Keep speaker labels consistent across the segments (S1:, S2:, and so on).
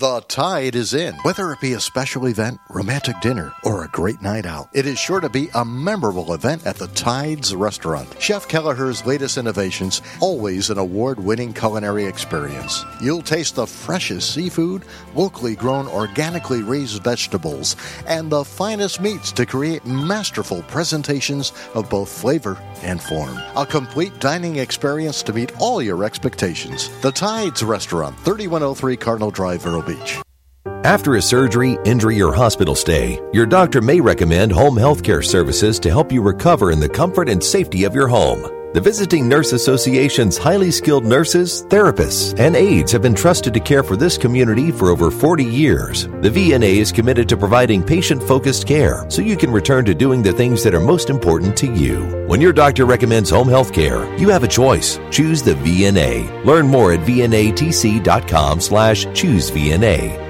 S1: The tide is in. Whether it be a special event, romantic dinner, or a great night out, it is sure to be a memorable event at the Tides restaurant. Chef Kelleher's latest innovations, always an award winning culinary experience. You'll taste the freshest seafood, locally grown, organically raised vegetables, and the finest meats to create masterful presentations of both flavor and form. A complete dining experience to meet all your expectations. The Tides Restaurant, 3103 Cardinal Drive, Beach.
S2: After a surgery, injury, or hospital stay, your doctor may recommend home health care services to help you recover in the comfort and safety of your home. The Visiting Nurse Association's highly skilled nurses, therapists, and aides have been trusted to care for this community for over 40 years. The VNA is committed to providing patient focused care so you can return to doing the things that are most important to you. When your doctor recommends home health care, you have a choice. Choose the VNA. Learn more at vnatc.com slash choose VNA.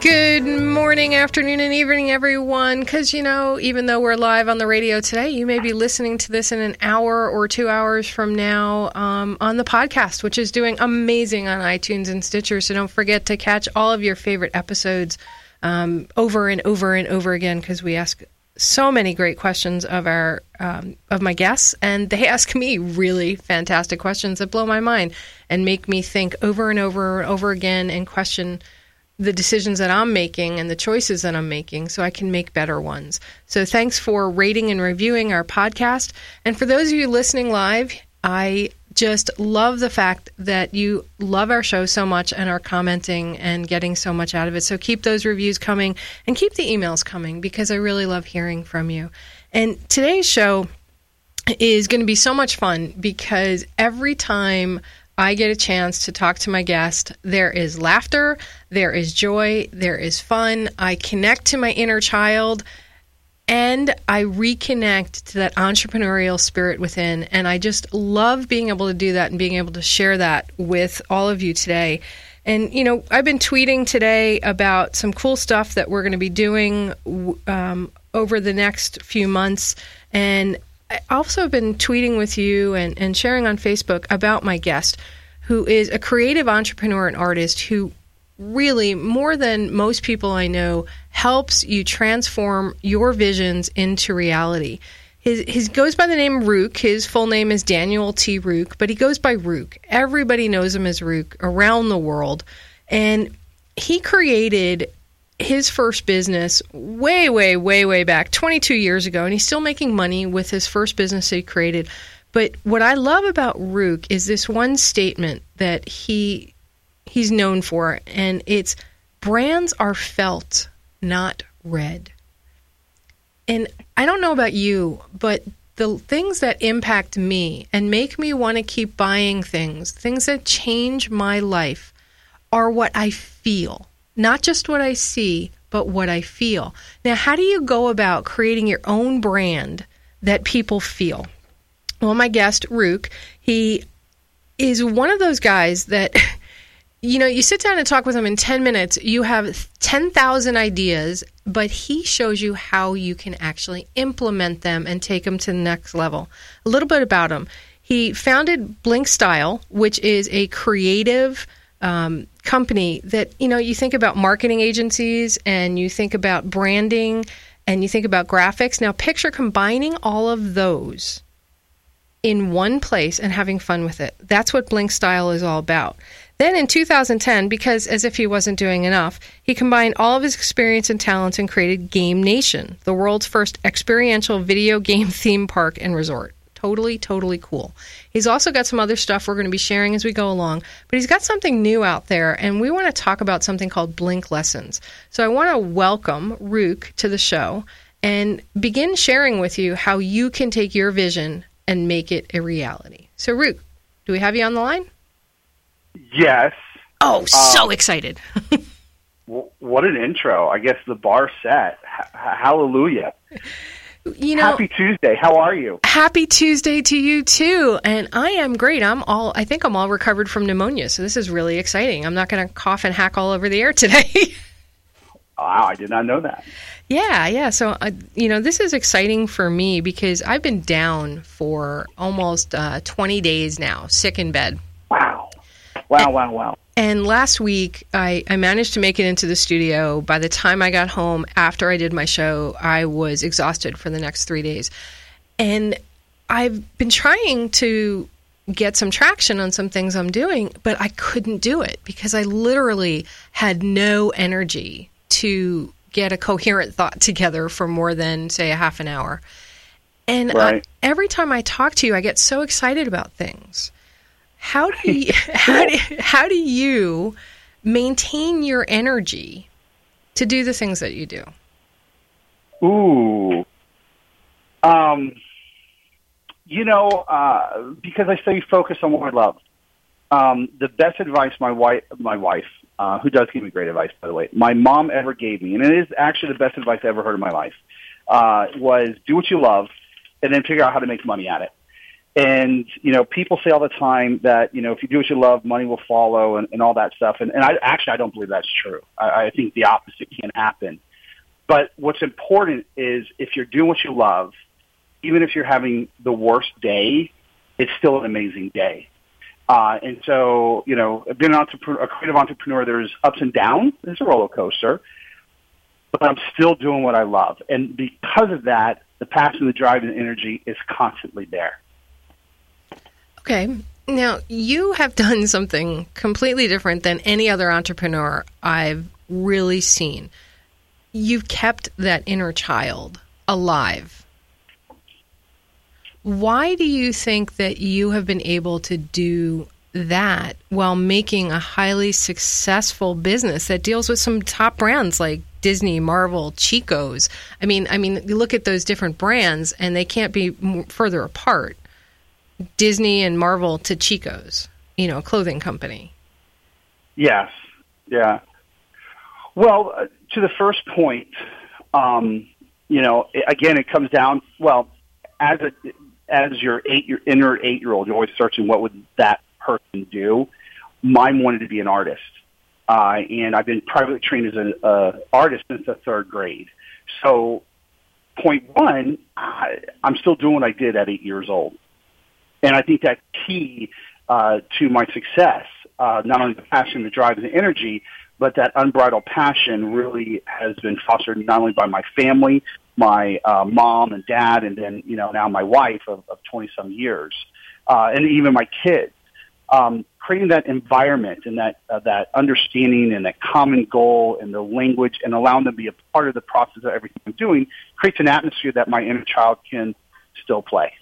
S3: Good morning, afternoon, and evening, everyone. Because, you know, even though we're live on the radio today, you may be listening to this in an hour or two hours from now um, on the podcast, which is doing amazing on iTunes and Stitcher. So don't forget to catch all of your favorite episodes um, over and over and over again because we ask so many great questions of our um, of my guests, and they ask me really fantastic questions that blow my mind and make me think over and over and over again and question the decisions that I'm making and the choices that I'm making so I can make better ones. So thanks for rating and reviewing our podcast. And for those of you listening live, I just love the fact that you love our show so much and are commenting and getting so much out of it. So keep those reviews coming and keep the emails coming because I really love hearing from you. And today's show is going to be so much fun because every time I get a chance to talk to my guest. There is laughter, there is joy, there is fun. I connect to my inner child and I reconnect to that entrepreneurial spirit within. And I just love being able to do that and being able to share that with all of you today. And, you know, I've been tweeting today about some cool stuff that we're going to be doing um, over the next few months. And I also have been tweeting with you and, and sharing on Facebook about my guest, who is a creative entrepreneur and artist who really, more than most people I know, helps you transform your visions into reality. His, his goes by the name Rook. His full name is Daniel T. Rook, but he goes by Rook. Everybody knows him as Rook around the world. And he created his first business way, way, way, way back, 22 years ago, and he's still making money with his first business he created. But what I love about Rook is this one statement that he he's known for, and it's brands are felt, not read. And I don't know about you, but the things that impact me and make me want to keep buying things, things that change my life, are what I feel not just what I see, but what I feel. Now, how do you go about creating your own brand that people feel? Well, my guest, Rook, he is one of those guys that, you know, you sit down and talk with him in 10 minutes, you have 10,000 ideas, but he shows you how you can actually implement them and take them to the next level. A little bit about him. He founded Blink Style, which is a creative um, company that you know you think about marketing agencies and you think about branding and you think about graphics. Now picture combining all of those in one place and having fun with it. That's what blink style is all about. Then in 2010 because as if he wasn't doing enough he combined all of his experience and talents and created game nation the world's first experiential video game theme park and resort Totally, totally cool. He's also got some other stuff we're going to be sharing as we go along, but he's got something new out there, and we want to talk about something called Blink Lessons. So I want to welcome Rook to the show and begin sharing with you how you can take your vision and make it a reality. So, Rook, do we have you on the line?
S4: Yes.
S3: Oh, so um, excited.
S4: what an intro. I guess the bar set. H- hallelujah.
S3: You know,
S4: Happy Tuesday. How are you?
S3: Happy Tuesday to you too. And I am great. I'm all I think I'm all recovered from pneumonia. So this is really exciting. I'm not going to cough and hack all over the air today.
S4: Wow, I did not know that.
S3: yeah, yeah. So uh, you know, this is exciting for me because I've been down for almost uh, 20 days now, sick in bed.
S4: Wow. Wow, wow, wow.
S3: And last week, I, I managed to make it into the studio. By the time I got home after I did my show, I was exhausted for the next three days. And I've been trying to get some traction on some things I'm doing, but I couldn't do it because I literally had no energy to get a coherent thought together for more than, say, a half an hour. And I, every time I talk to you, I get so excited about things. How do you, how do, how do you maintain your energy to do the things that you do?
S4: Ooh. Um, you know, uh, because I stay focused on what I love. Um, the best advice my wife, my wife, uh, who does give me great advice, by the way, my mom ever gave me, and it is actually the best advice I ever heard in my life, uh, was do what you love, and then figure out how to make money at it. And you know, people say all the time that you know if you do what you love, money will follow, and, and all that stuff. And, and I actually I don't believe that's true. I, I think the opposite can happen. But what's important is if you're doing what you love, even if you're having the worst day, it's still an amazing day. Uh, and so, you know, being an entrepreneur, a creative entrepreneur, there's ups and downs. There's a roller coaster, but I'm still doing what I love. And because of that, the passion, the drive, and the energy is constantly there.
S3: Okay. Now, you have done something completely different than any other entrepreneur I've really seen. You've kept that inner child alive. Why do you think that you have been able to do that while making a highly successful business that deals with some top brands like Disney, Marvel, Chico's? I mean, I mean, you look at those different brands and they can't be further apart. Disney and Marvel to Chico's, you know, a clothing company.
S4: Yes. Yeah. Well, uh, to the first point, um, you know, again, it comes down. Well, as a as your eight your inner eight year old, you're always searching what would that person do. Mine wanted to be an artist, uh, and I've been privately trained as an uh, artist since the third grade. So, point one, I, I'm still doing what I did at eight years old, and I think that key uh, to my success, uh, not only the passion, the drive, and the energy, but that unbridled passion really has been fostered not only by my family, my uh, mom and dad, and then you know now my wife of, of 20 some years, uh, and even my kids. Um, creating that environment and that uh, that understanding and that common goal and the language and allowing them to be a part of the process of everything I'm doing creates an atmosphere that my inner child can still play.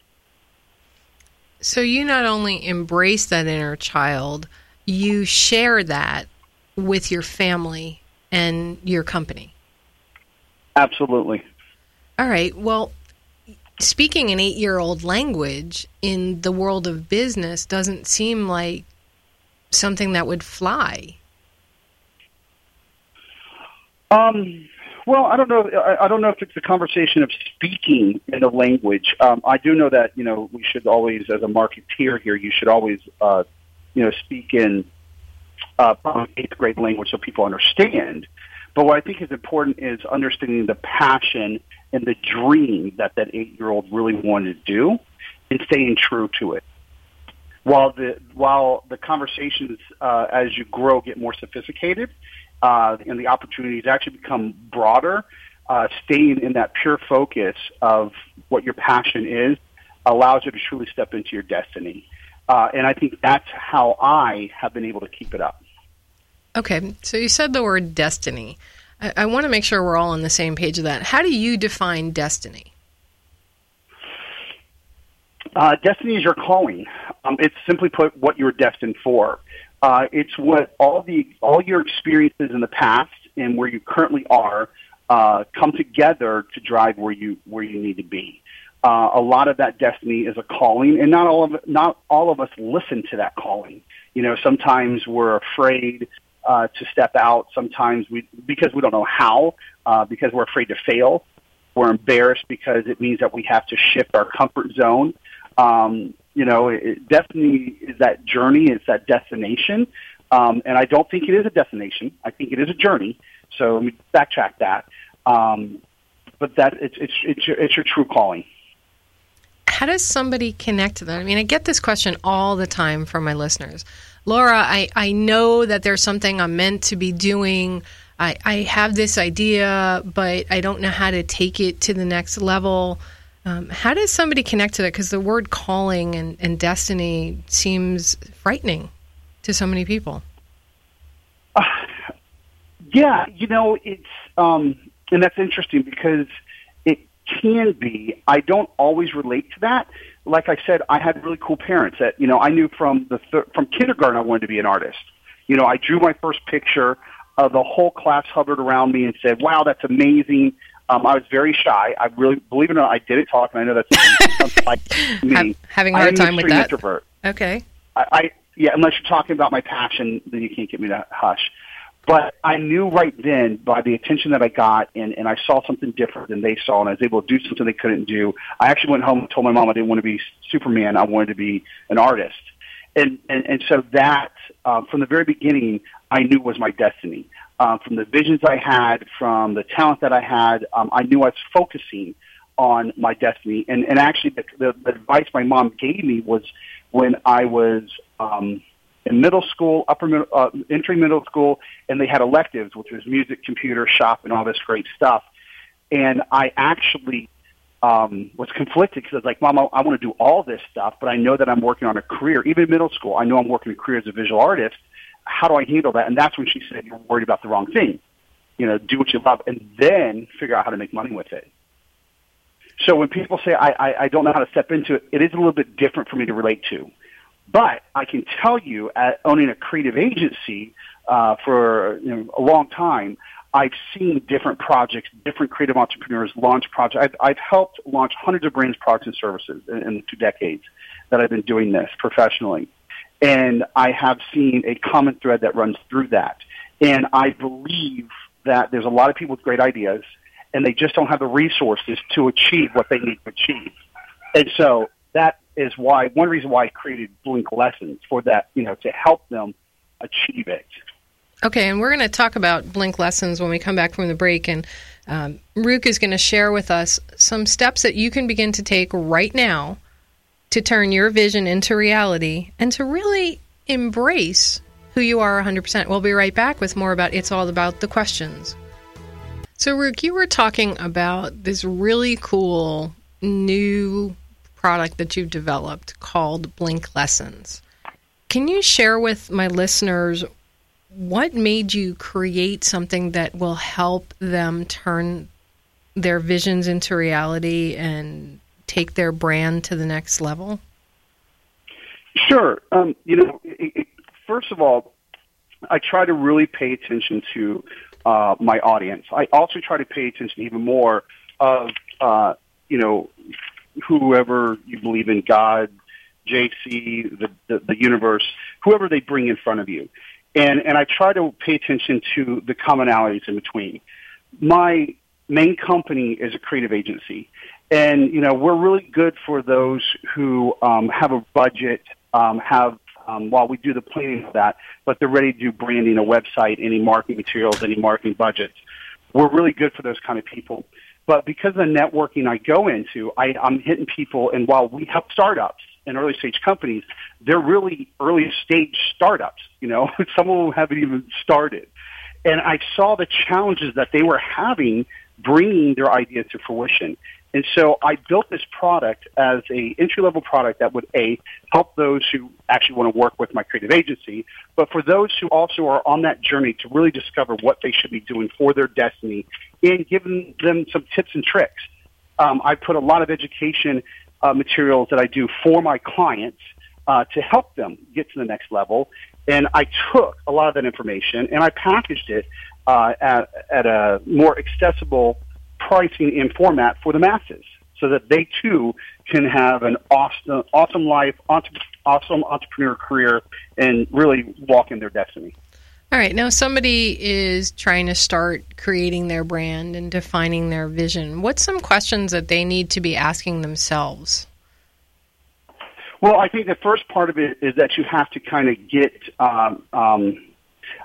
S3: So you not only embrace that inner child, you share that with your family and your company.
S4: Absolutely.
S3: All right. Well, speaking an eight year old language in the world of business doesn't seem like something that would fly.
S4: Um, well, I don't know. I, I don't know if it's a conversation of speaking in the language. Um, I do know that you know we should always, as a marketeer here, you should always, uh, you know, speak in uh, eighth grade language so people understand. But what I think is important is understanding the passion and the dream that that eight year old really wanted to do, and staying true to it. While the while the conversations uh, as you grow get more sophisticated, uh, and the opportunities actually become broader, uh, staying in that pure focus of what your passion is allows you to truly step into your destiny. Uh, and I think that's how I have been able to keep it up.
S3: Okay. So you said the word destiny. I, I want to make sure we're all on the same page of that. How do you define destiny?
S4: Uh, destiny is your calling. Um, it's simply put what you're destined for. Uh, it's what all the all your experiences in the past and where you currently are uh, come together to drive where you where you need to be. Uh, a lot of that destiny is a calling, and not all of not all of us listen to that calling. You know, sometimes we're afraid uh, to step out. Sometimes we because we don't know how, uh, because we're afraid to fail. We're embarrassed because it means that we have to shift our comfort zone. Um, you know, it, destiny is that journey, it's that destination. Um, and I don't think it is a destination. I think it is a journey. So let me backtrack that. Um, but that it's, it's, it's, your, it's your true calling.
S3: How does somebody connect to that? I mean, I get this question all the time from my listeners. Laura, I, I know that there's something I'm meant to be doing. I, I have this idea, but I don't know how to take it to the next level. Um, how does somebody connect to that? Because the word calling and, and destiny seems frightening to so many people.
S4: Uh, yeah, you know, it's, um, and that's interesting because it can be. I don't always relate to that. Like I said, I had really cool parents that, you know, I knew from the, thir- from kindergarten I wanted to be an artist. You know, I drew my first picture uh, the whole class hovered around me and said, "Wow, that's amazing." Um, I was very shy. I really, believe it or not, I didn't talk, and I know that's like me.
S3: having a hard time with that.
S4: Introvert.
S3: Okay.
S4: I, I yeah, unless you're talking about my passion, then you can't get me to hush. But I knew right then by the attention that I got, and, and I saw something different than they saw, and I was able to do something they couldn't do. I actually went home and told my mom I didn't want to be Superman. I wanted to be an artist. And, and, and so that, um, from the very beginning, I knew was my destiny. Um, from the visions I had, from the talent that I had, um, I knew I was focusing on my destiny. And, and actually, the, the, advice my mom gave me was when I was um, in middle school, upper middle, uh, entry middle school, and they had electives, which was music, computer, shop, and all this great stuff. And I actually um, was conflicted because I was like, Mom, I, I want to do all this stuff, but I know that I'm working on a career. Even in middle school, I know I'm working a career as a visual artist how do I handle that? And that's when she said, you're worried about the wrong thing. You know, do what you love and then figure out how to make money with it. So when people say, I, I, I don't know how to step into it, it is a little bit different for me to relate to. But I can tell you, at owning a creative agency uh, for you know, a long time, I've seen different projects, different creative entrepreneurs launch projects. I've, I've helped launch hundreds of brands, products, and services in, in two decades that I've been doing this professionally. And I have seen a common thread that runs through that. And I believe that there's a lot of people with great ideas and they just don't have the resources to achieve what they need to achieve. And so that is why, one reason why I created Blink Lessons for that, you know, to help them achieve it.
S3: Okay, and we're going to talk about Blink Lessons when we come back from the break. And um, Rook is going to share with us some steps that you can begin to take right now to turn your vision into reality and to really embrace who you are 100%. We'll be right back with more about It's All About the Questions. So, Rook, you were talking about this really cool new product that you've developed called Blink Lessons. Can you share with my listeners what made you create something that will help them turn their visions into reality and take their brand to the next level?
S4: Sure. Um, you know, first of all, I try to really pay attention to uh, my audience. I also try to pay attention even more of, uh, you know, whoever you believe in, God, JC, the, the, the universe, whoever they bring in front of you. And, and I try to pay attention to the commonalities in between. My main company is a creative agency. And, you know, we're really good for those who um, have a budget, um, have, um, while we do the planning of that, but they're ready to do branding, a website, any marketing materials, any marketing budgets. We're really good for those kind of people. But because of the networking I go into, I, I'm hitting people, and while we help startups and early stage companies, they're really early stage startups. You know, some of them haven't even started. And I saw the challenges that they were having bringing their ideas to fruition. And so I built this product as a entry level product that would a help those who actually want to work with my creative agency, but for those who also are on that journey to really discover what they should be doing for their destiny and giving them some tips and tricks. Um, I put a lot of education uh, materials that I do for my clients uh, to help them get to the next level. And I took a lot of that information and I packaged it uh, at, at a more accessible pricing and format for the masses so that they too can have an awesome, awesome life, awesome entrepreneur career, and really walk in their destiny.
S3: All right. Now, somebody is trying to start creating their brand and defining their vision. What's some questions that they need to be asking themselves?
S4: Well, I think the first part of it is that you have to kind of get. Um, um,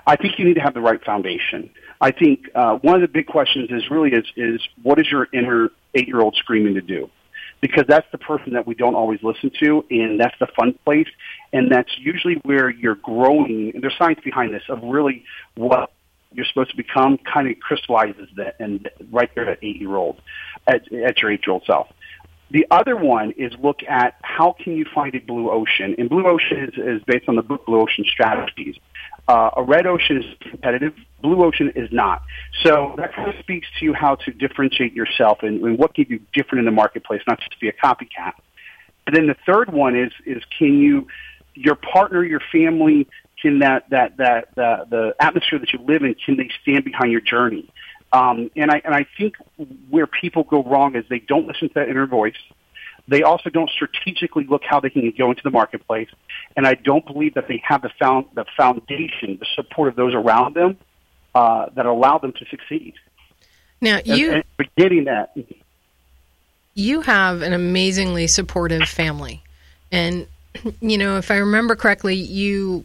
S4: I think you need to have the right foundation. I think uh, one of the big questions is really is is what is your inner eight year old screaming to do? Because that's the person that we don't always listen to, and that's the fun place, and that's usually where you're growing. And there's science behind this of really what you're supposed to become kind of crystallizes that and right there at eight year old at, at your eight year old self. The other one is look at how can you find a blue ocean. And blue ocean is, is based on the book Blue Ocean Strategies. Uh, a red ocean is competitive. Blue ocean is not. So that kind of speaks to you how to differentiate yourself and, and what can you different in the marketplace, not just be a copycat. And then the third one is is can you your partner, your family, can that that that the, the atmosphere that you live in, can they stand behind your journey? Um, and I and I think where people go wrong is they don't listen to that inner voice. They also don't strategically look how they can go into the marketplace, and I don't believe that they have the found the foundation, the support of those around them uh, that allow them to succeed.
S3: Now you
S4: and, and getting that.
S3: You have an amazingly supportive family, and you know if I remember correctly, you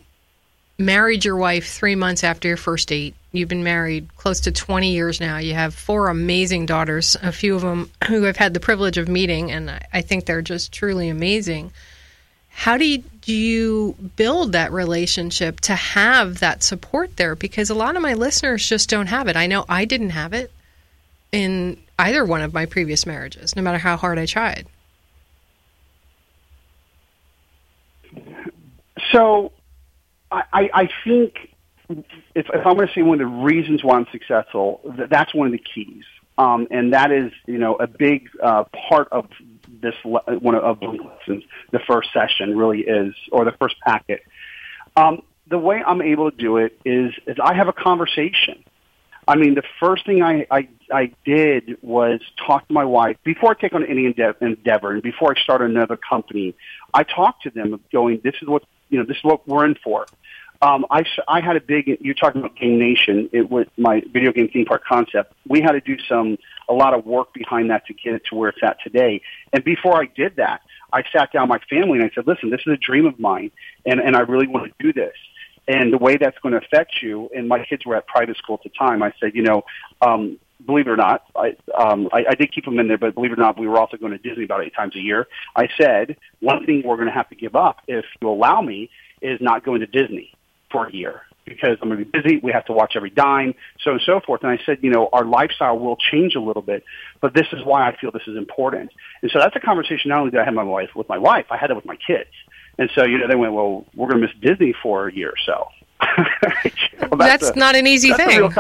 S3: married your wife three months after your first date. You've been married close to 20 years now. You have four amazing daughters, a few of them who I've had the privilege of meeting, and I think they're just truly amazing. How do you, build that relationship to have that support there? Because a lot of my listeners just don't have it. I know I didn't have it in either one of my previous marriages, no matter how hard I tried.
S4: So I, I think if, if I'm going to say one of the reasons why I'm successful, that's one of the keys. Um, and that is, you know, a big uh, part of this le- one of the lessons. The first session really is, or the first packet. Um, the way I'm able to do it is, is I have a conversation. I mean, the first thing I, I, I did was talk to my wife before I take on any endeavor and before I start another company. I talked to them of going, this is what you know, this is what we're in for. Um, I, I had a big, you're talking about Game Nation, it was my video game theme park concept. We had to do some, a lot of work behind that to get it to where it's at today. And before I did that, I sat down my family and I said, listen, this is a dream of mine and, and I really want to do this. And the way that's going to affect you, and my kids were at private school at the time, I said, you know, um, believe it or not, I, um, I, I did keep them in there, but believe it or not, we were also going to Disney about eight times a year. I said, one thing we're going to have to give up, if you allow me, is not going to Disney for a year because I'm going to be busy. We have to watch every dime, so and so forth. And I said, you know, our lifestyle will change a little bit, but this is why I feel this is important. And so that's a conversation not only did I have my wife with my wife, I had it with my kids. And so, you know, they went, well, we're going to miss Disney for a year or so.
S3: know, that's, that's a, not an easy thing.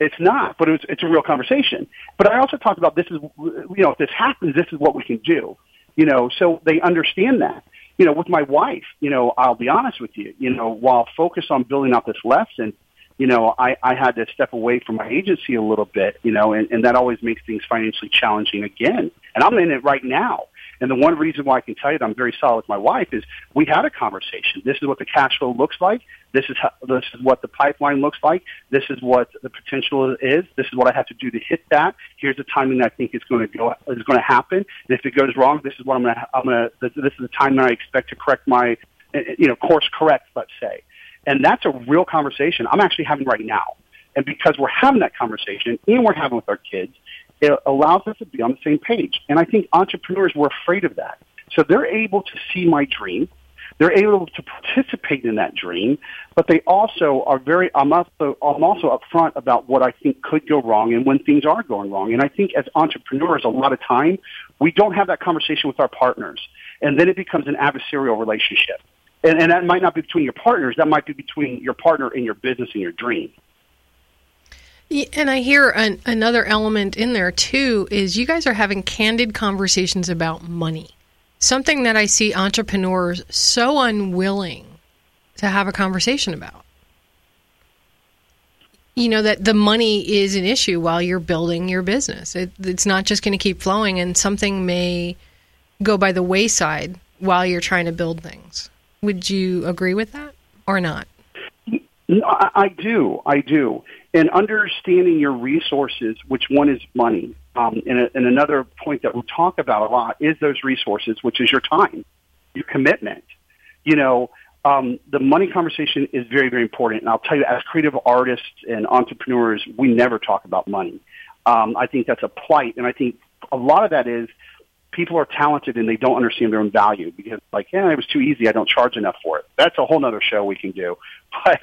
S4: It's not, but it's, it's a real conversation. But I also talked about this is, you know, if this happens, this is what we can do. You know, so they understand that you know, with my wife, you know, I'll be honest with you, you know, while focused on building out this lesson, you know, I, I had to step away from my agency a little bit, you know, and, and that always makes things financially challenging again. And I'm in it right now. And the one reason why I can tell you that I'm very solid with my wife is we had a conversation. This is what the cash flow looks like. This is how, this is what the pipeline looks like. This is what the potential is. This is what I have to do to hit that. Here's the timing I think is going to go is going to happen. And if it goes wrong, this is what I'm going to I'm going to this is the time that I expect to correct my eh, eh, you know course correct. Let's say, and that's a real conversation I'm actually having right now. And because we're having that conversation and we're having with our kids, it allows us to be on the same page. And I think entrepreneurs were afraid of that. So they're able to see my dream. They're able to participate in that dream, but they also are very, I'm also, I'm also upfront about what I think could go wrong and when things are going wrong. And I think as entrepreneurs, a lot of time, we don't have that conversation with our partners. And then it becomes an adversarial relationship. And, and that might not be between your partners. That might be between your partner and your business and your dream.
S3: And I hear an, another element in there too is you guys are having candid conversations about money. Something that I see entrepreneurs so unwilling to have a conversation about. You know, that the money is an issue while you're building your business. It, it's not just going to keep flowing, and something may go by the wayside while you're trying to build things. Would you agree with that or not?
S4: I, I do. I do. And understanding your resources, which one is money, um, and, a, and another point that we talk about a lot is those resources, which is your time, your commitment. You know, um, the money conversation is very, very important. And I'll tell you, as creative artists and entrepreneurs, we never talk about money. Um, I think that's a plight, and I think a lot of that is people are talented and they don't understand their own value because, like, yeah, it was too easy. I don't charge enough for it. That's a whole other show we can do, but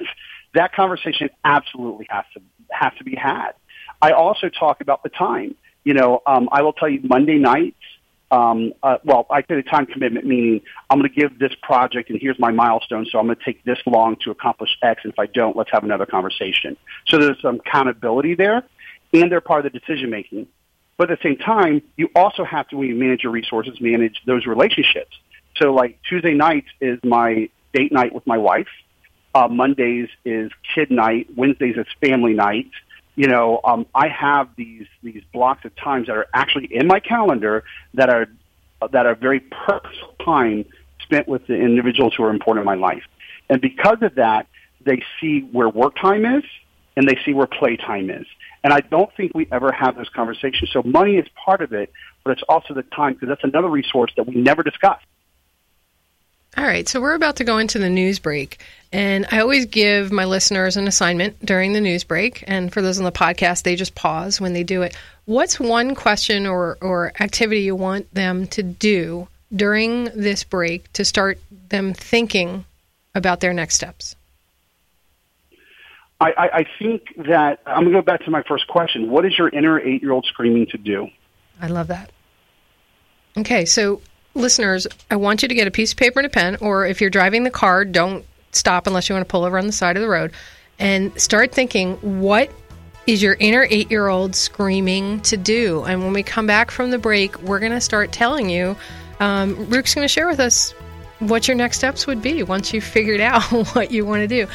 S4: that conversation absolutely has to has to be had. I also talk about the time. You know, um, I will tell you Monday nights um, uh, well, I say a time commitment meaning I'm going to give this project and here's my milestone, so I'm going to take this long to accomplish X. And if I don't, let's have another conversation. So there's some accountability there, and they're part of the decision making. But at the same time, you also have to, when you manage your resources, manage those relationships. So like Tuesday nights is my date night with my wife. Uh, Mondays is kid night. Wednesdays is family night you know, um, I have these these blocks of times that are actually in my calendar that are that are very purposeful time spent with the individuals who are important in my life. And because of that, they see where work time is and they see where play time is. And I don't think we ever have those conversations. So money is part of it, but it's also the time because that's another resource that we never discuss.
S3: All right, so we're about to go into the news break. And I always give my listeners an assignment during the news break. And for those on the podcast, they just pause when they do it. What's one question or, or activity you want them to do during this break to start them thinking about their next steps?
S4: I, I, I think that I'm going to go back to my first question. What is your inner eight year old screaming to do?
S3: I love that. Okay, so listeners, I want you to get a piece of paper and a pen, or if you're driving the car, don't stop unless you want to pull over on the side of the road and start thinking what is your inner eight year old screaming to do? And when we come back from the break, we're going to start telling you. Um, Rook's going to share with us what your next steps would be once you've figured out what you want to do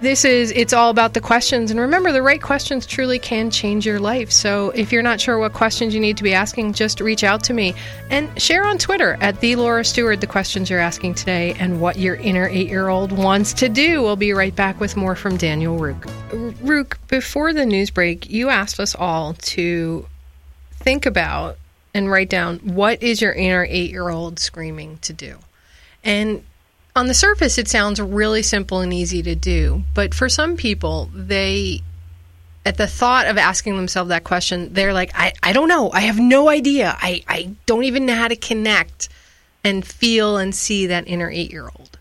S3: this is it's all about the questions. And remember the right questions truly can change your life. So if you're not sure what questions you need to be asking just reach out to me and share on twitter at the laura stewart the questions you're asking today and what your inner eight-year-old wants to do. We'll be right back with more from daniel rook. Rook before the news break you asked us all to think about and write down what is your inner eight-year-old screaming to do. And on the surface, it sounds really simple and easy to do. But for some people, they, at the thought of asking themselves that question, they're like, I, I don't know. I have no idea. I, I don't even know how to connect and feel and see that inner eight year old.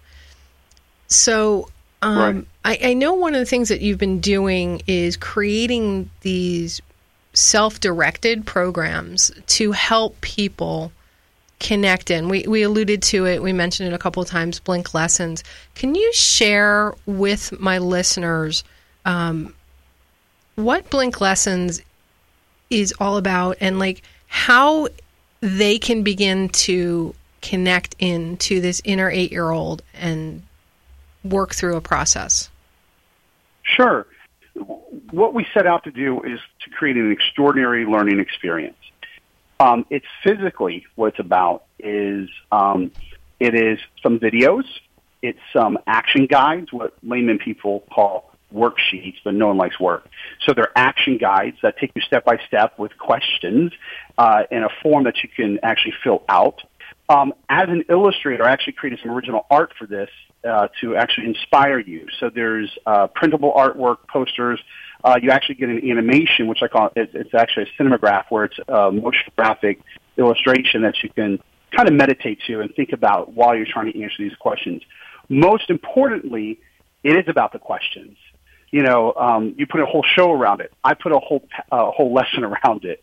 S3: So, um, right. I, I know one of the things that you've been doing is creating these self directed programs to help people connect in. We, we alluded to it, we mentioned it a couple of times Blink Lessons. Can you share with my listeners um, what Blink Lessons is all about and like how they can begin to connect in to this inner eight year old and work through a process?
S4: Sure. What we set out to do is to create an extraordinary learning experience. Um, it's physically what it's about is um, it is some videos, it's some action guides, what layman people call worksheets, but no one likes work. So they're action guides that take you step by step with questions uh, in a form that you can actually fill out. Um, as an illustrator, I actually created some original art for this uh, to actually inspire you. So there's uh, printable artwork, posters, uh, you actually get an animation, which I call it, it's actually a cinematograph where it's a motion graphic illustration that you can kind of meditate to and think about while you're trying to answer these questions. Most importantly, it is about the questions. You know, um, you put a whole show around it. I put a whole a whole lesson around it.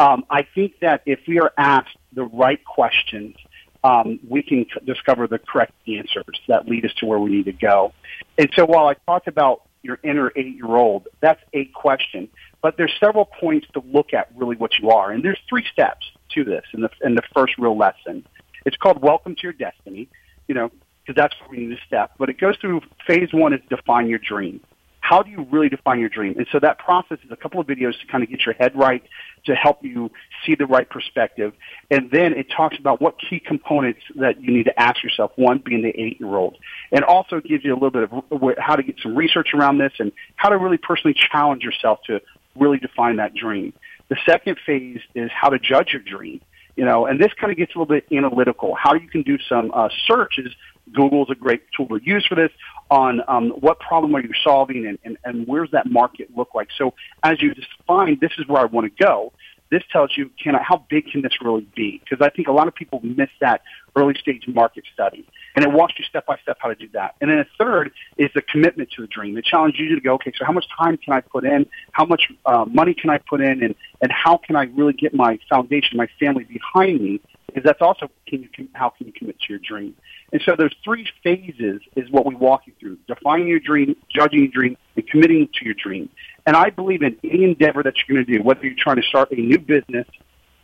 S4: Um, I think that if we are asked the right questions, um, we can c- discover the correct answers that lead us to where we need to go. And so, while I talked about your inner eight year old? That's a question. But there's several points to look at really what you are. And there's three steps to this in the, in the first real lesson. It's called Welcome to Your Destiny, you know, because that's where we need to step. But it goes through phase one is define your dream. How do you really define your dream? And so that process is a couple of videos to kind of get your head right, to help you see the right perspective. And then it talks about what key components that you need to ask yourself, one being the eight-year-old. And also gives you a little bit of how to get some research around this and how to really personally challenge yourself to really define that dream. The second phase is how to judge your dream. You know, and this kind of gets a little bit analytical. How you can do some uh, searches. Google is a great tool to use for this on um, what problem are you solving and, and, and where's that market look like. So as you define, this is where I want to go. This tells you, can I, how big can this really be? Because I think a lot of people miss that early stage market study. And it walks you step by step how to do that. And then a third is the commitment to the dream. It challenges you to go, okay, so how much time can I put in? How much uh, money can I put in? And, and how can I really get my foundation, my family behind me? Because that's also can you, how can you commit to your dream? And so those three phases is what we walk you through. Defining your dream, judging your dream, and committing to your dream. And I believe in any endeavor that you're going to do, whether you're trying to start a new business,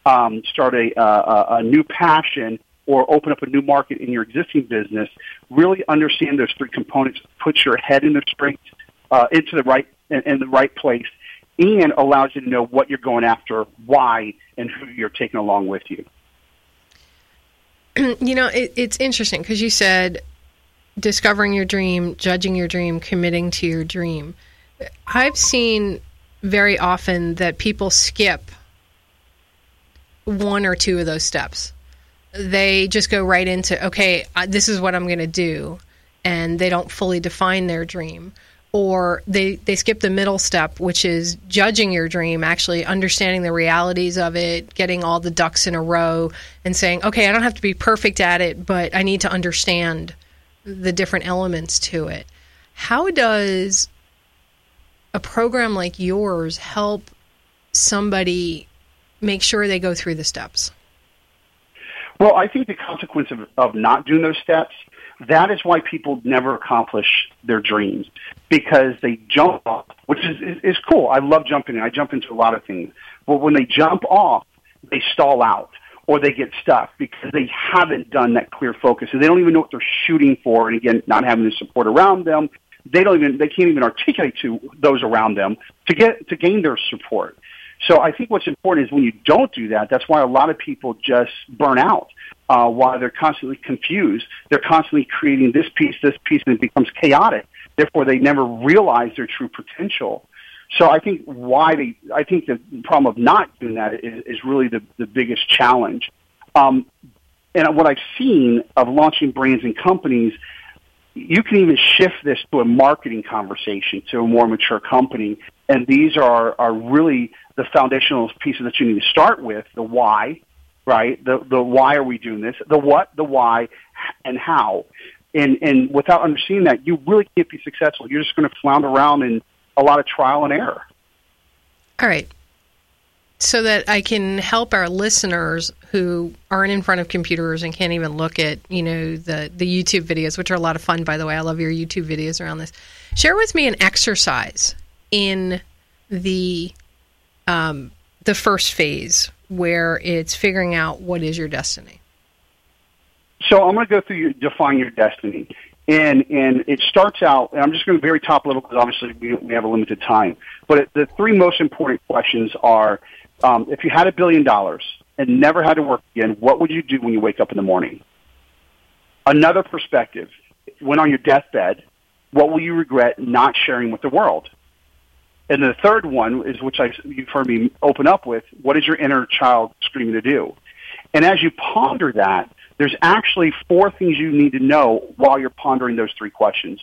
S4: um, start a, uh, a new passion, or open up a new market in your existing business, really understand those three components, put your head in the straight, uh, into the right, in, in the right place, and allows you to know what you're going after, why, and who you're taking along with you.
S3: you know, it, it's interesting because you said discovering your dream, judging your dream, committing to your dream. I've seen very often that people skip one or two of those steps they just go right into okay this is what i'm going to do and they don't fully define their dream. Or they they skip the middle step which is judging your dream actually understanding the realities of it getting all the ducks in a row and saying okay i don't have to be perfect at it but i need to understand the different elements to it. How does a program like yours help somebody make sure they go through the steps
S4: well, I think the consequence of, of not doing those steps, that is why people never accomplish their dreams because they jump off, which is, is, is cool. I love jumping in. I jump into a lot of things. But when they jump off, they stall out or they get stuck because they haven't done that clear focus and they don't even know what they're shooting for. And again, not having the support around them, they don't even, they can't even articulate to those around them to get, to gain their support. So I think what's important is when you don't do that, that's why a lot of people just burn out. Uh, while they're constantly confused, they're constantly creating this piece, this piece, and it becomes chaotic. Therefore, they never realize their true potential. So I think why they, I think the problem of not doing that is, is really the, the biggest challenge. Um, and what I've seen of launching brands and companies, you can even shift this to a marketing conversation to a more mature company. And these are, are really the foundational pieces that you need to start with, the why, right? The, the why are we doing this? The what, the why, and how. And, and without understanding that, you really can't be successful. You're just going to flounder around in a lot of trial and error.
S3: All right. So that I can help our listeners who aren't in front of computers and can't even look at, you know, the, the YouTube videos, which are a lot of fun, by the way. I love your YouTube videos around this. Share with me an exercise in the um, the first phase where it's figuring out what is your destiny.
S4: So I'm going to go through your, define your destiny. And, and it starts out, and I'm just going to very top level because obviously we, we have a limited time. But it, the three most important questions are, um, if you had a billion dollars and never had to work again, what would you do when you wake up in the morning? Another perspective, when on your deathbed, what will you regret not sharing with the world? And the third one is, which I, you've heard me open up with, what is your inner child screaming to do? And as you ponder that, there's actually four things you need to know while you're pondering those three questions.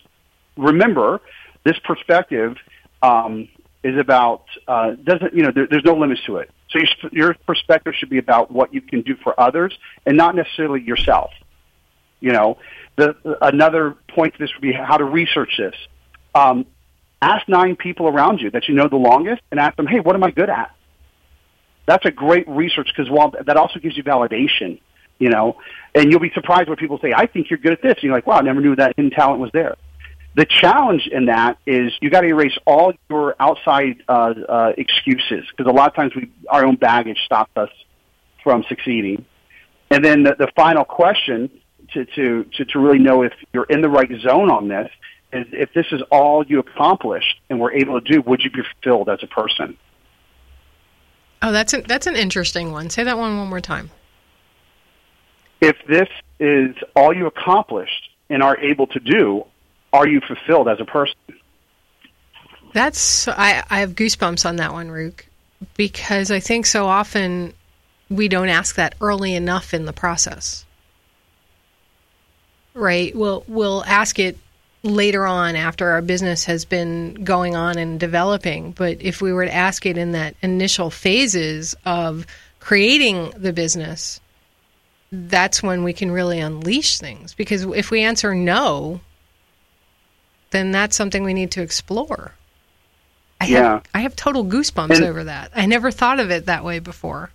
S4: Remember, this perspective um, is about uh, doesn't you know there, there's no limits to it. So your, your perspective should be about what you can do for others and not necessarily yourself. You know, the, another point to this would be how to research this. Um, ask nine people around you that you know the longest and ask them, hey, what am I good at? That's a great research because while that also gives you validation, you know, and you'll be surprised when people say, I think you're good at this. And you're like, wow, I never knew that hidden talent was there. The challenge in that is you got to erase all your outside uh, uh, excuses because a lot of times we, our own baggage stops us from succeeding. And then the, the final question to, to, to, to really know if you're in the right zone on this is if this is all you accomplished and were able to do, would you be fulfilled as a person?
S3: Oh, that's an, that's an interesting one. Say that one one more time.
S4: If this is all you accomplished and are able to do, are you fulfilled as a person?
S3: That's I, I have goosebumps on that one, Rook, because I think so often we don't ask that early enough in the process. Right? We'll we'll ask it later on after our business has been going on and developing. But if we were to ask it in that initial phases of creating the business, that's when we can really unleash things. Because if we answer no, then that's something we need to explore. I
S4: Yeah.
S3: have I have total goosebumps
S4: And-
S3: over that. I never thought of it that way before.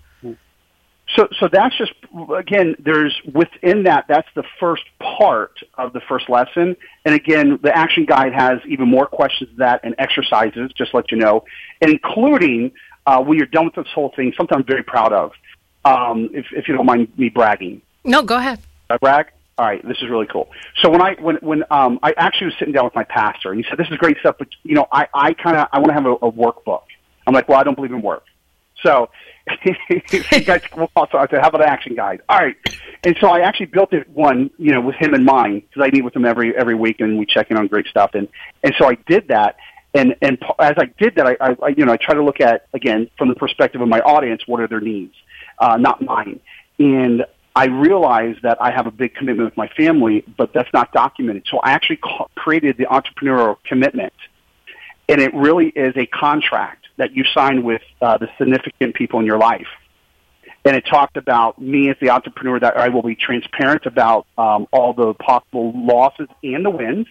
S4: So, so that's just again. There's within that. That's the first part of the first lesson. And again, the action guide has even more questions than that and exercises. Just to let you know, including uh, when you're done with this whole thing. Something I'm very proud of. Um, if, if you don't mind me bragging,
S3: No, go ahead.
S4: I brag. All right, this is really cool. So when I when when um, I actually was sitting down with my pastor, and he said, "This is great stuff, but you know, I I kind of I want to have a, a workbook." I'm like, "Well, I don't believe in work." So you guys, so I said, "How about an action guide?" All right, and so I actually built it one, you know, with him in mind because I meet with him every every week and we check in on great stuff, and and so I did that. And and as I did that, I, I you know I try to look at again from the perspective of my audience, what are their needs, uh, not mine. And I realized that I have a big commitment with my family, but that's not documented. So I actually created the entrepreneurial commitment, and it really is a contract that you sign with uh, the significant people in your life. And it talked about me as the entrepreneur that I will be transparent about um, all the possible losses and the wins.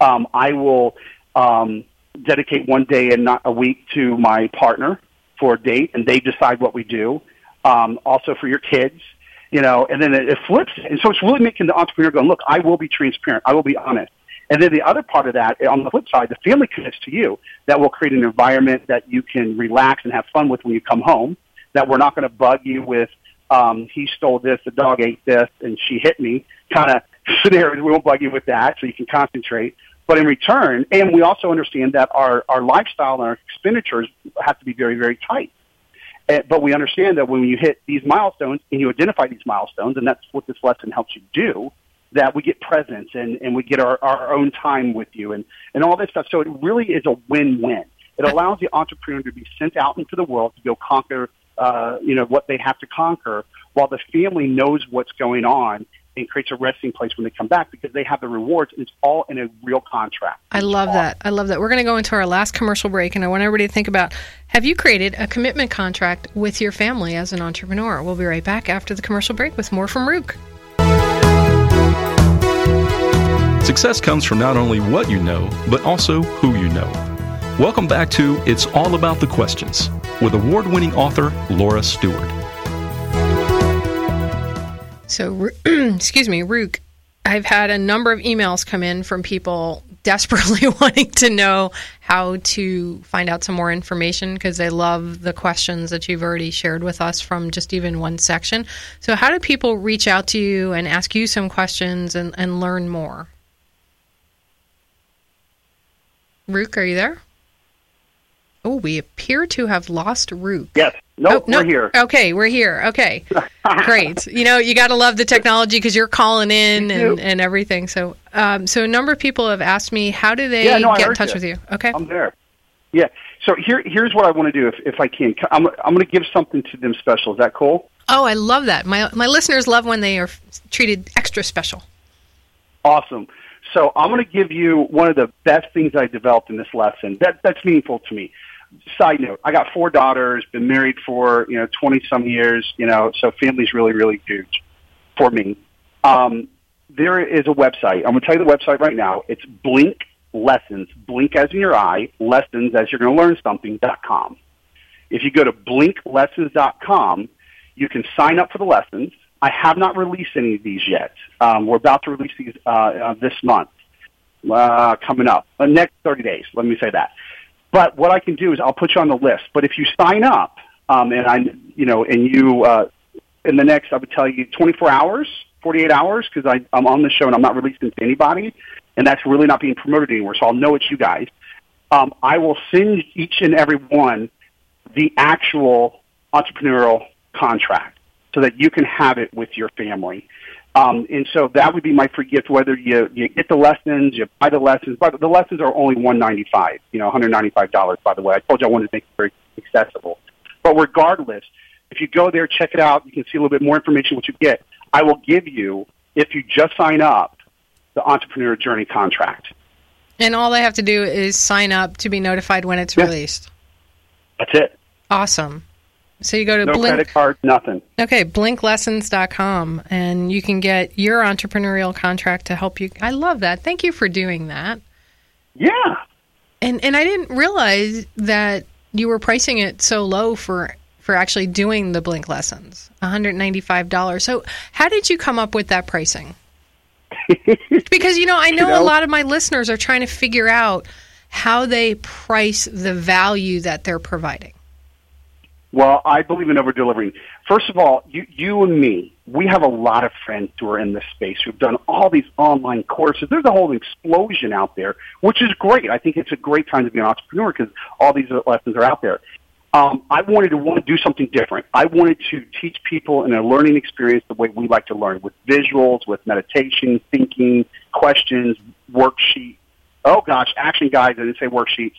S4: Um, I will um, dedicate one day and not a week to my partner for a date, and they decide what we do. Um, also for your kids, you know, and then it, it flips, and so it's really making the entrepreneur go, look, I will be transparent, I will be honest. And then the other part of that, on the flip side, the family commits to you. That will create an environment that you can relax and have fun with when you come home. That we're not going to bug you with, um, he stole this, the dog ate this, and she hit me kind of scenario. We won't bug you with that, so you can concentrate. But in return, and we also understand that our, our lifestyle and our expenditures have to be very, very tight. Uh, but we understand that when you hit these milestones and you identify these milestones, and that's what this lesson helps you do, that we get presence and, and we get our, our own time with you and, and all this stuff. So it really is a win-win. It allows the entrepreneur to be sent out into the world to go conquer, uh, you know, what they have to conquer, while the family knows what's going on and creates a resting place when they come back because they have the rewards and it's all in a real contract.
S3: I love that. I love that. We're going to go into our last commercial break, and I want everybody to think about have you created a commitment contract with your family as an entrepreneur? We'll be right back after the commercial break with more from Rook.
S5: Success comes from not only what you know, but also who you know. Welcome back to It's All About the Questions with award winning author Laura Stewart.
S3: So, excuse me, Rook, I've had a number of emails come in from people desperately wanting to know how to find out some more information because they love the questions that you've already shared with us from just even one section. So, how do people reach out to you and ask you some questions and, and learn more? Rook, are you there? Oh, we appear to have lost Rook.
S4: Yes. Nope,
S3: oh, no.
S4: we're here.
S3: Okay, we're here. Okay, great. You know, you got to love the technology because you're calling in and, and everything. So, um, so a number of people have asked me, how do they
S4: Yeah, no,
S3: get in touch
S4: you.
S3: with you? Okay.
S4: I'm there. Yeah. So here, here's what I want to do, if, if I can. I'm, I'm going to give something to them special. Is that cool?
S3: oh, I love that. My my listeners love when they are treated extra special.
S4: Awesome. So I'm going to give you one of the best things I developed in this lesson. That that's meaningful to me. Side note: I got four daughters, been married for you know 20 some years. You know, so family's really really huge for me. Um, there is a website. I'm going to tell you the website right now. It's Blink Lessons. Blink as in your eye. Lessons as you're going to learn something. dot com. If you go to blinklessons.com, you can sign up for the lessons. I have not released any of these yet. Um, we're about to release these uh, uh, this month, uh, coming up, the next 30 days. Let me say that. But what I can do is I'll put you on the list. But if you sign up, um, and I, you know, and you, uh, in the next, I would tell you 24 hours, 48 hours because I'm on the show and I'm not releasing to anybody, and that's really not being promoted anywhere. So I'll know it's you guys. Um, I will send each and every one the actual entrepreneurial contract so that you can have it with your family. Um, and so that would be my free gift. Whether you you get the lessons, you buy the lessons. But the lessons are only one ninety five. You know, one hundred ninety five dollars. By the way, I told you I wanted to make it very accessible. But regardless, if you go there, check it out. You can see a little bit more information. What you get, I will give you if you just sign up the Entrepreneur Journey contract.
S3: And all they have to do is sign up to be notified when it's released.
S4: That's it.
S3: Awesome. So you go to
S4: no
S3: Blink.
S4: credit card, nothing.
S3: Okay, blinklessons.com and you can get your entrepreneurial contract to help you. I love that. Thank you for doing that.
S4: Yeah.
S3: And and I didn't realize that you were pricing it so low for for actually doing the Blink lessons. $195. So, how did you come up with that pricing? because you know, I know,
S4: You know-
S3: a lot of my listeners are trying to figure out how they price the value that they're providing.
S4: Well, I believe in over delivering. First of all, you, you and me, we have a lot of friends who are in this space who've done all these online courses. There's a whole explosion out there, which is great. I think it's a great time to be an entrepreneur because all these lessons are out there. Um, I wanted to want to do something different. I wanted to teach people in a learning experience the way we like to learn, with visuals, with meditation, thinking, questions, worksheet. Oh gosh, action guides. I didn't say worksheets.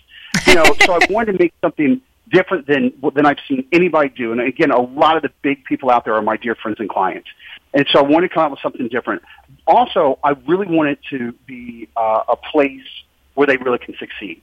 S4: You know, so I wanted to make something different than than I've seen anybody do. And again, a lot of the big people out there are my dear friends and clients. And so I wanted to come up with something different. Also, I really wanted to be uh, a place where they really can succeed.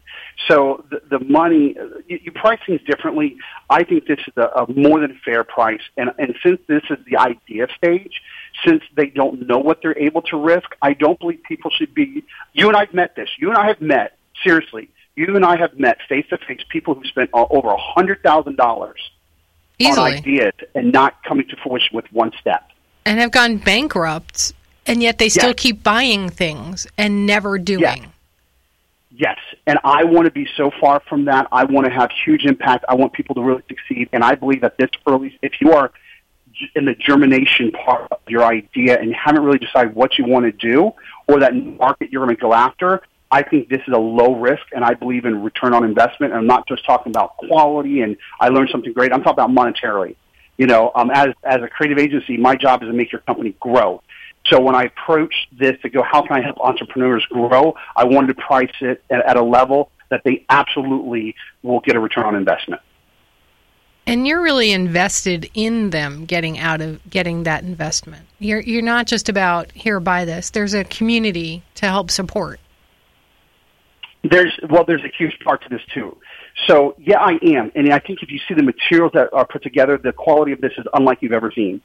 S4: So the, the money, you, you price things differently. I think this is a, a more than fair price. And, and since this is the idea stage, since they don't know what they're able to risk, I don't believe people should be. You and I've met this. You and I have met seriously. You and I have met face to face people who spent uh, over a hundred thousand dollars on ideas and not coming to fruition with one step.
S3: And have gone bankrupt and yet they still
S4: Yes.
S3: keep buying things and never doing.
S4: Yes, and I want to be so far from that. I want to have huge impact. I want people to really succeed, and I believe that this early, if you are in the germination part of your idea and haven't really decided what you want to do or that market you're going to go after, I think this is a low risk, and I believe in return on investment. And I'm not just talking about quality, and I learned something great. I'm talking about monetarily. You know, um, as as a creative agency, my job is to make your company grow. So when I approached this to go, how can I help entrepreneurs grow? I wanted to price it at, at a level that they absolutely will get a return on investment.
S3: And you're really invested in them getting out of getting that investment. You're you're not just about here buy this. There's a community to help support.
S4: There's well, there's a huge part to this too. So yeah, I am, and I think if you see the materials that are put together, the quality of this is unlike you've ever seen.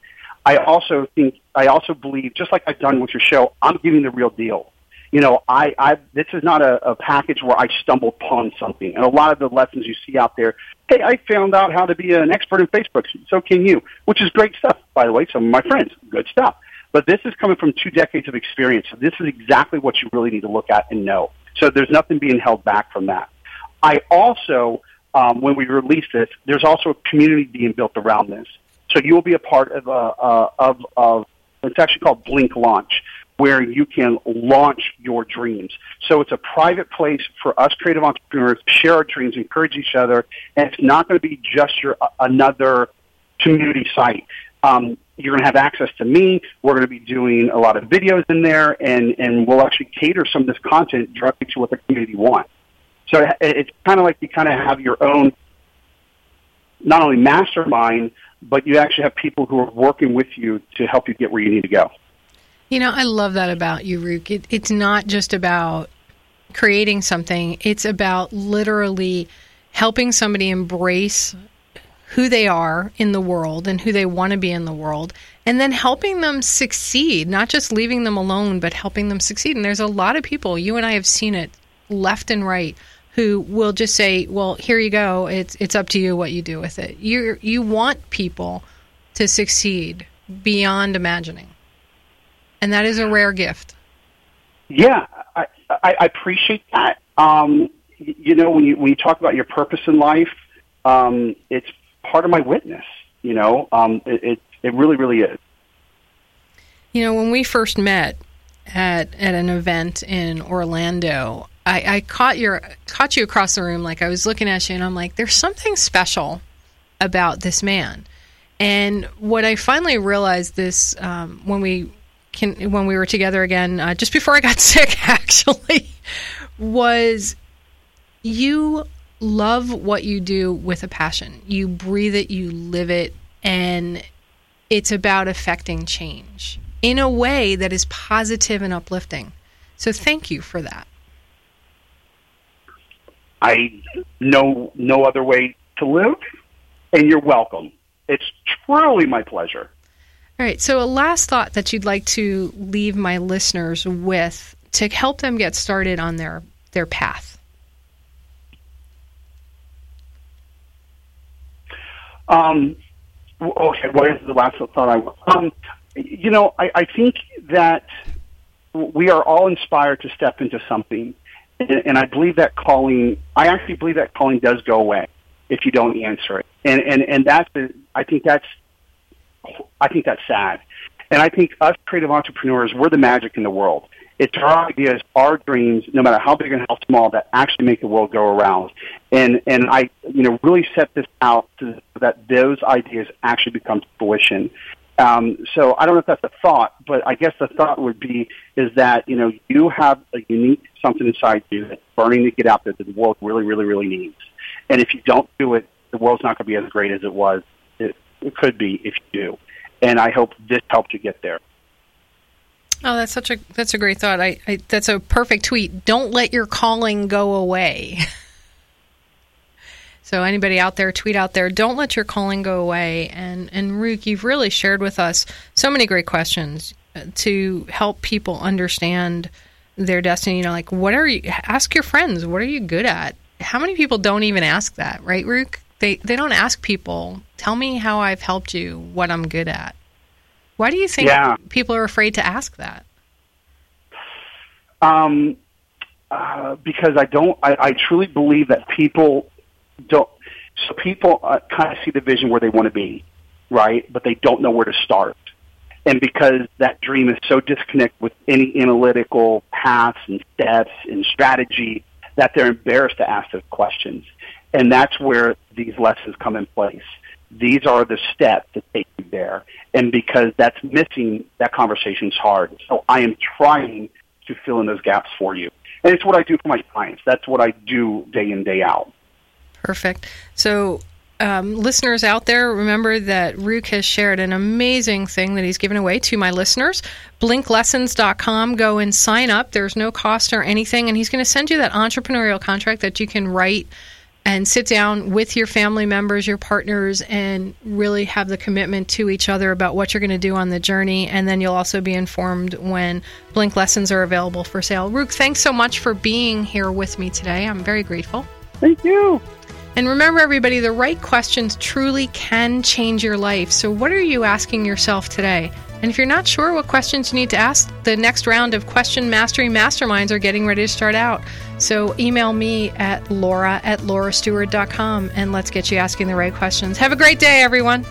S4: I also think, I also believe, just like I've done with your show, I'm giving the real deal. You know, I, I this is not a, a package where I stumbled upon something. And a lot of the lessons you see out there, hey, I found out how to be an expert in Facebook. So can you, which is great stuff, by the way. Some of my friends, good stuff. But this is coming from two decades of experience. So this is exactly what you really need to look at and know. So there's nothing being held back from that. I also, um, when we release this, there's also a community being built around this. So you will be a part of, uh, uh, of, of it's actually called Blink Launch, where you can launch your dreams. So it's a private place for us creative entrepreneurs share our dreams, encourage each other, and it's not going to be just your uh, another community site. Um, you're going to have access to me. We're going to be doing a lot of videos in there, and, and we'll actually cater some of this content directly to what the community wants. So it's kind of like you kind of have your own, not only mastermind, but you actually have people who are working with you to help you get where you need to go.
S3: You know, I love that about you, Rook. It, it's not just about creating something, it's about literally helping somebody embrace who they are in the world and who they want to be in the world, and then helping them succeed, not just leaving them alone, but helping them succeed. And there's a lot of people, you and I have seen it left and right, who will just say, "Well, here you go. It's it's up to you what you do with it." You you want people to succeed beyond imagining. And that is a rare gift.
S4: Yeah, I, I, I appreciate that. Um, you know, when you when you talk about your purpose in life, um, it's part of my witness. You know, um, it, it it really really is.
S3: You know, when we first met at at an event in Orlando, I, I caught your caught you across the room. Like I was looking at you, and I'm like, "There's something special about this man." And what I finally realized this um, when we can, when we were together again, uh, just before I got sick, actually, was you love what you do with a passion. You breathe it, you live it, and it's about affecting change in a way that is positive and uplifting. So thank you for that.
S4: I know no other way to live, and you're welcome. It's truly my pleasure.
S3: All right. So, a last thought that you'd like to leave my listeners with to help them get started on their their path.
S4: Um, okay. What is the last thought I? Um, you know, I, I think that we are all inspired to step into something, and, and I believe that calling. I actually believe that calling does go away if you don't answer it, and and and that's. I think that's. I think that's sad, and I think us creative entrepreneurs, we're the magic in the world. It's our ideas, our dreams, no matter how big and how small, that actually make the world go around. And and I, you know, really set this out to, that those ideas actually become fruition. Um, so I don't know if that's a thought, but I guess the thought would be is that you know you have a unique something inside you that's burning to get out there that the world really, really, really needs. And if you don't do it, the world's not going to be as great as it was. It, it could be if you do. And I hope this helped you get there.
S3: Oh, that's such a that's a great thought. I, I that's a perfect tweet. Don't let your calling go away. so anybody out there, tweet out there. Don't let your calling go away. And and Rook, you've really shared with us so many great questions uh, to help people understand their destiny. You know, like what are you? Ask your friends. What are you good at? How many people don't even ask that, right, Rook? They they don't ask people. Tell me how I've helped you. What I'm good at. Why do you think yeah. people are afraid to ask that?
S4: Um, uh, because I don't. I, I truly believe that people don't. So people uh, kind of see the vision where they want to be, right? But they don't know where to start. And because that dream is so disconnected with any analytical paths and steps and strategy, that they're embarrassed to ask those questions. And that's where these lessons come in place these are the steps that take you there. And because that's missing, that conversation's hard. So I am trying to fill in those gaps for you. And it's what I do for my clients. That's what I do day in, day out.
S3: Perfect. So, um, listeners out there, remember that Rook has shared an amazing thing that he's given away to my listeners. Blinklessons.com. Go and sign up. There's no cost or anything. And he's going to send you that entrepreneurial contract that you can write and sit down with your family members, your partners, and really have the commitment to each other about what you're going to do on the journey. And then you'll also be informed when Blink lessons are available for sale. Rook, thanks so much for being here with me today. I'm very grateful.
S4: Thank you.
S3: And remember, everybody, the right questions truly can change your life. So, what are you asking yourself today? And if you're not sure what questions you need to ask, the next round of Question Mastery Masterminds are getting ready to start out. So email me at laura at laurastewart.com and let's get you asking the right questions. Have a great day, everyone.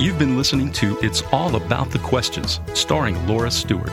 S5: You've been listening to It's All About the Questions, starring Laura Stewart.